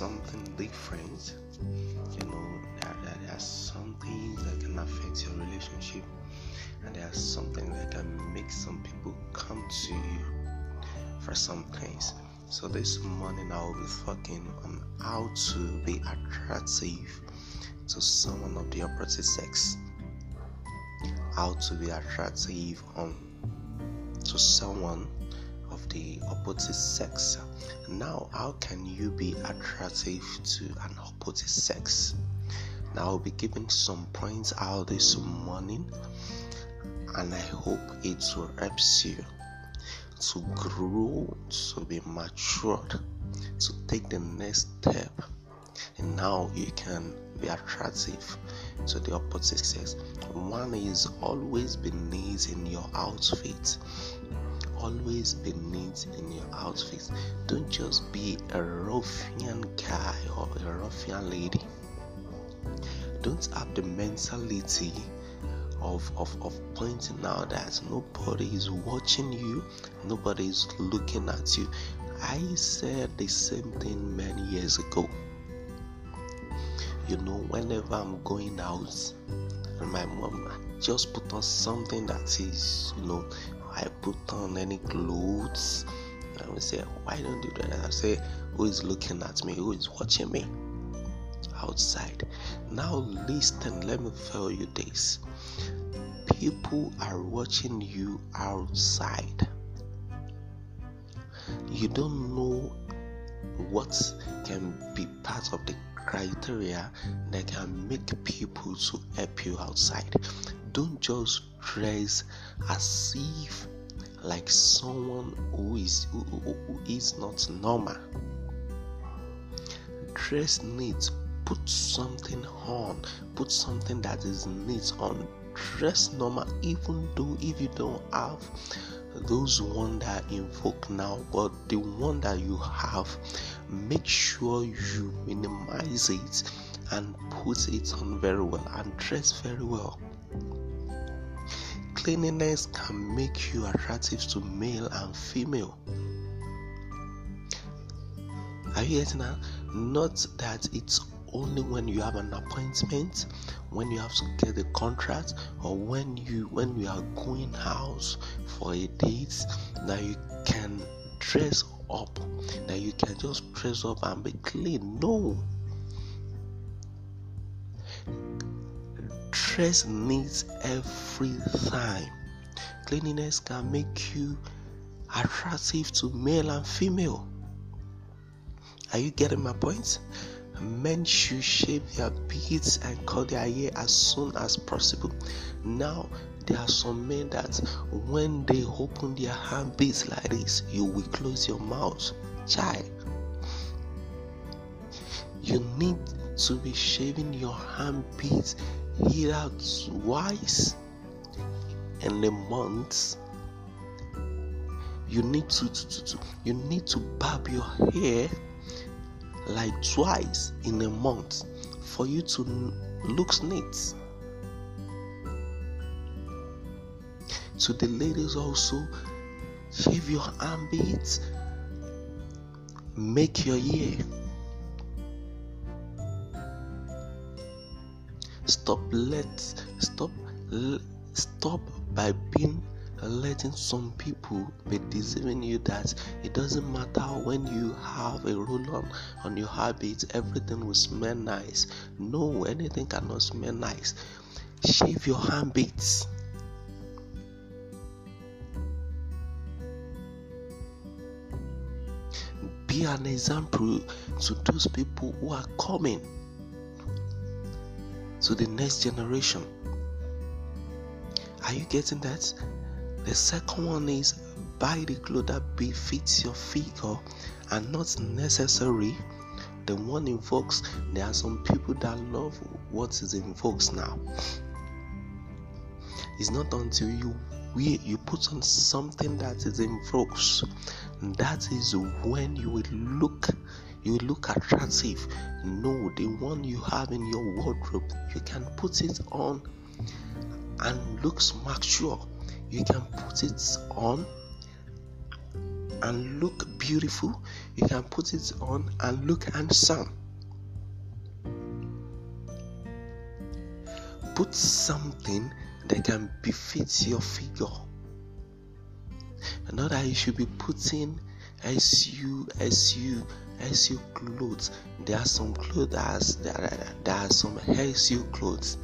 something different. You know, there, there, some things that can affect your relationship, and there's something that can make some people come to you for some things. So this morning I'll be fucking on how to be attractive to someone of the opposite sex. How to be attractive on to someone the opposite sex. Now, how can you be attractive to an opposite sex? Now, I'll be giving some points out this morning, and I hope it will help you to grow, to be matured, to take the next step. And now you can be attractive to the opposite sex. One is always be neat in your outfit. Always be neat in your outfit. Don't just be a ruffian guy or a ruffian lady. Don't have the mentality of, of, of pointing out that nobody is watching you, nobody is looking at you. I said the same thing many years ago you know, whenever I'm going out, and my mom just put on something that is, you know, I put on any clothes. I would say, why don't you do that? I say, who is looking at me? Who is watching me? Outside. Now listen, let me tell you this. People are watching you outside. You don't know what can be part of the criteria that can make people to help you outside. Don't just dress as if like someone who is who, who is not normal. Dress neat. Put something on. Put something that is neat on. Dress normal, even though if you don't have those one that invoke now, but the one that you have, make sure you minimize it and put it on very well and dress very well. Cleanliness can make you attractive to male and female. Are you getting that? Not that it's only when you have an appointment when you have to get a contract or when you when you are going out for a date that you can dress up that you can just dress up and be clean no dress needs every time cleanliness can make you attractive to male and female are you getting my point men should shave their beards and cut their hair as soon as possible. Now, there are some men that when they open their armpits like this, you will close your mouth. Child, you need to be shaving your armpits either twice in a month. You need to, to, to, you need to barb your hair like twice in a month for you to look neat. To the ladies also, shave your armpits, make your hair. Stop let stop stop by being letting some people be deceiving you that it doesn't matter when you have a roll on on your habits everything will smell nice. No anything cannot smell nice. Shave your habits. Be an example to those people who are coming to the next generation are you getting that the second one is buy the clothes that befits your figure and not necessary. The one invokes, there are some people that love what is invokes now. It's not until you wear, you put on something that is invokes. That is when you will look you look attractive. No, the one you have in your wardrobe, you can put it on and looks mature you can put it on and look beautiful. You can put it on and look handsome. Put something that can befit your figure. Not that you should be putting SU, SU, SU clothes. There are some clothes as there are, there are some SU clothes.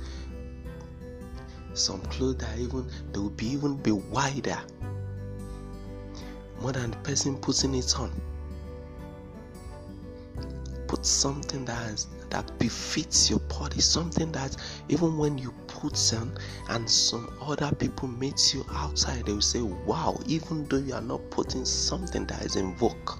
Some clothes that even they will be even be wider more than the person putting it on. Put something that is, that befits your body, something that even when you put on and some other people meet you outside, they will say, Wow, even though you are not putting something that is in vogue.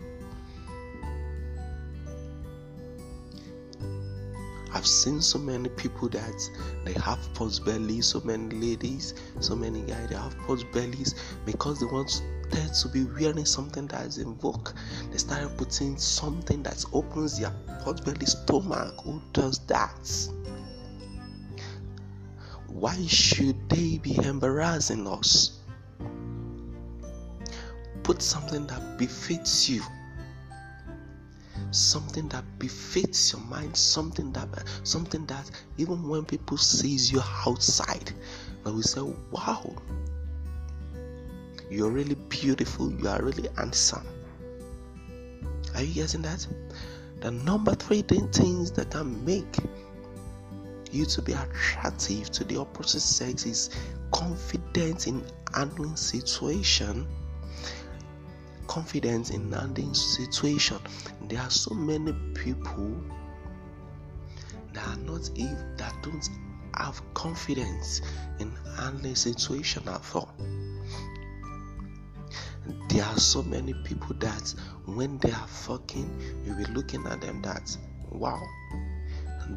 I've seen so many people that they have post bellies, so many ladies, so many guys they have post bellies because they want to be wearing something that is in vogue. They started putting something that opens their pot belly stomach. Who does that? Why should they be embarrassing us? Put something that befits you something that befits your mind something that something that even when people sees you outside they will say wow you're really beautiful. You are really handsome. Are you getting that? The number three things that can make you to be attractive to the opposite sex is confidence in handling situation confidence in handling situation there are so many people that are not if that don't have confidence in handling situation at all there are so many people that when they are fucking, you'll be looking at them that wow,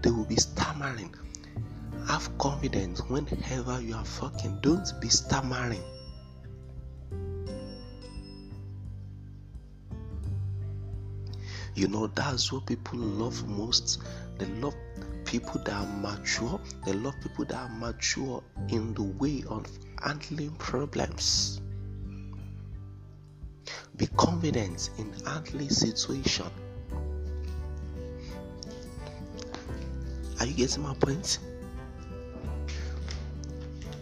they will be stammering. Have confidence whenever you are fucking. Don't be stammering. You know, that's what people love most. They love people that are mature. They love people that are mature in the way of handling problems. Be confident in handling situation. Are you getting my point?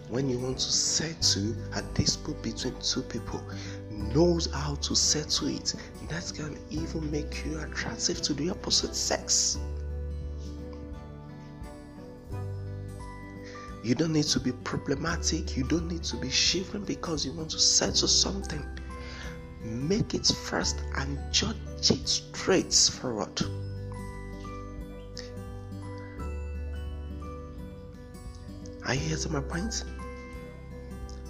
When you want to settle a dispute between two people, knows how to settle it. That can even make you attractive to the opposite sex. You don't need to be problematic. You don't need to be shivering because you want to settle something make it first and judge it straight forward. Are you hearing my point?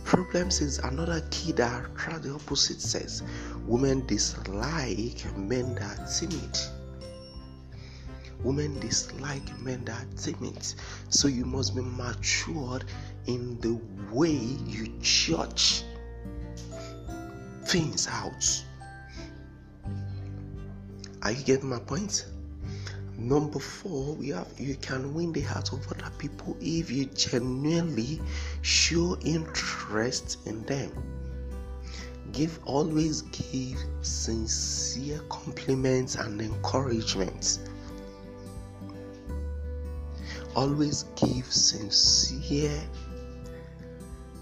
Problems is another key that attract the opposite sex. Women dislike men that are timid. Women dislike men that are timid. So you must be matured in the way you judge things out. Are you getting my point? Number four, we have you can win the heart of other people if you genuinely show interest in them. Give always give sincere compliments and encouragement. Always give sincere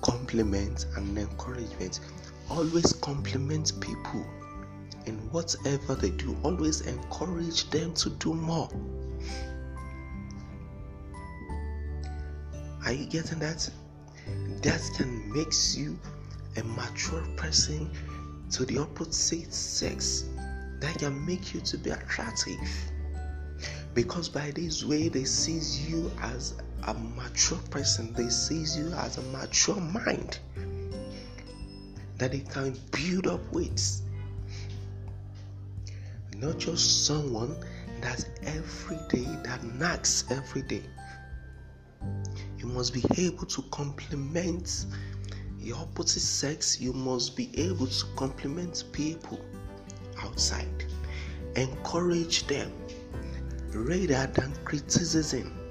compliments and encouragement always compliment people in whatever they do, always encourage them to do more. Are you getting that? That can makes you a mature person to the opposite sex. That can make you to be attractive. Because by this way they sees you as a mature person, they sees you as a mature mind that they can build up with. Not just someone that every day, that knocks every day. You must be able to compliment your opposite sex. You must be able to compliment people outside. Encourage them rather than criticism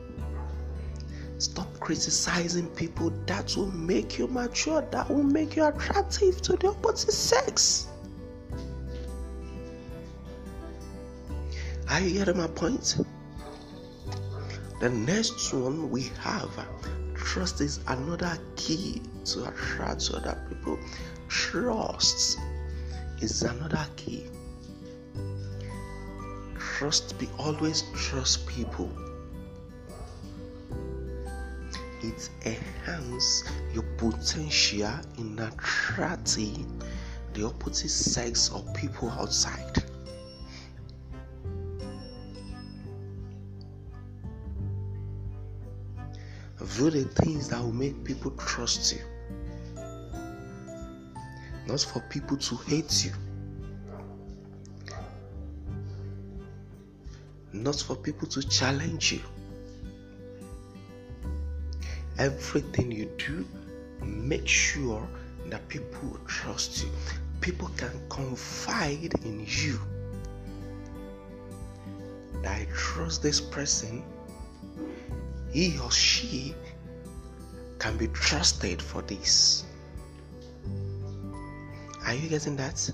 Stop criticizing people. That will make you mature. That will make you attractive to the opposite sex. Are you getting my point? The next one we have trust is another key to attract other people. Trust is another key. Trust be always trust people it enhances your potential in attracting the opposite sex of people outside. Do the things that will make people trust you, not for people to hate you, not for people to challenge you. Everything you do, make sure that people trust you. People can confide in you. I trust this person he or she can be trusted for this. Are you getting that?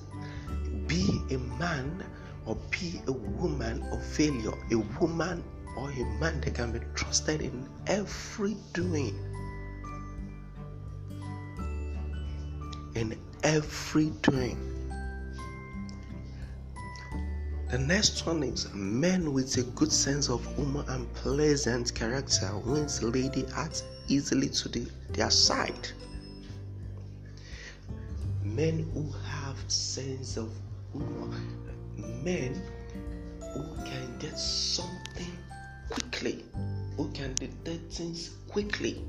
Be a man or be a woman of failure, a woman or a man that can be trusted in every doing. In every doing. The next one is men with a good sense of humor and pleasant character wins lady hearts easily to the, their side. Men who have sense of humor, men who can get something quickly, who can detect things quickly.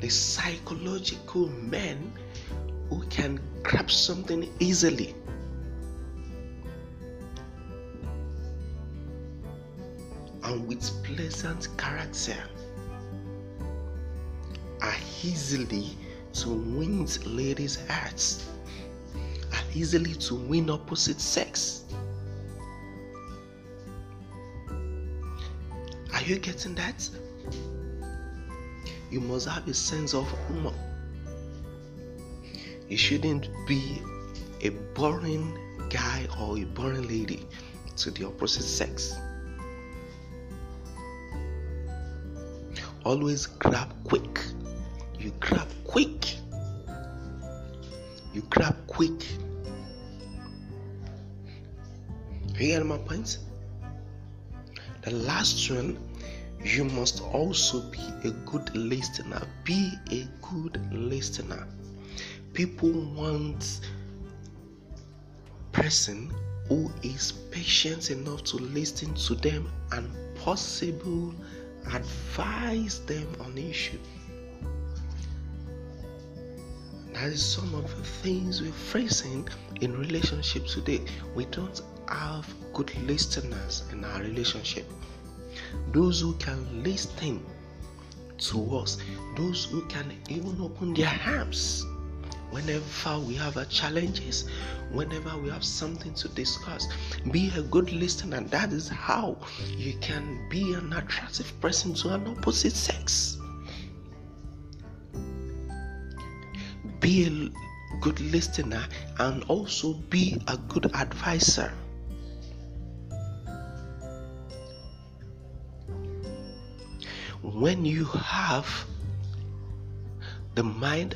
The psychological men who can grab something easily. and with pleasant character are easily to win ladies' hearts, are easily to win opposite sex. Are you getting that? You must have a sense of humor. You shouldn't be a boring guy or a boring lady to the opposite sex. always grab quick. You grab quick. You grab quick. You get my point? The last one, you must also be a good listener. Be a good listener. People want person who is patient enough to listen to them and possible advise them on issue. That is some of the things we're facing in relationship today. We don't have good listeners in our relationship. Those who can listen to us, those who can even open their arms whenever we have challenges, whenever we have something to discuss. Be a good listener. That is how you can be an attractive person to an opposite sex. Be a good listener and also be a good advisor. When you have the mind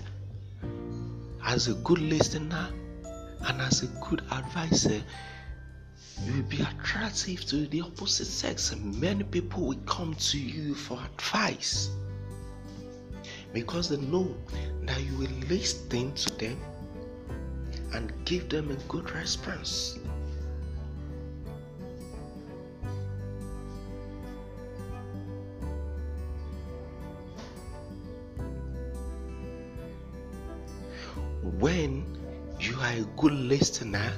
as a good listener and as a good advisor, you will be attractive to the opposite sex. and Many people will come to you for advice because they know that you will listen to them and give them a good response. Good listener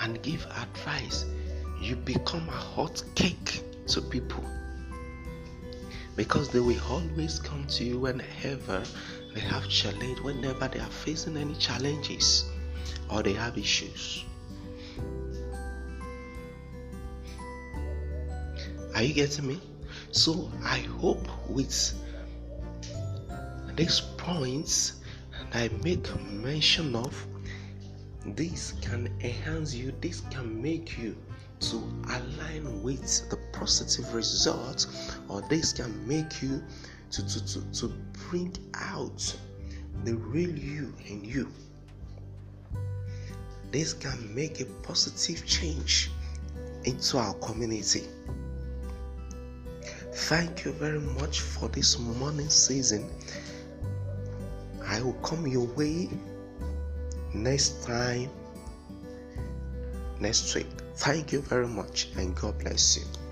and give advice, you become a hot cake to people because they will always come to you whenever they have challenge, whenever they are facing any challenges or they have issues. Are you getting me? So I hope with these points and I make mention of, this can enhance you, this can make you to align with the positive results, or this can make you to, to, to, to bring out the real you in you. This can make a positive change into our community. Thank you very much for this morning season. I will come your way next time, next week. Thank you very much, and God bless you.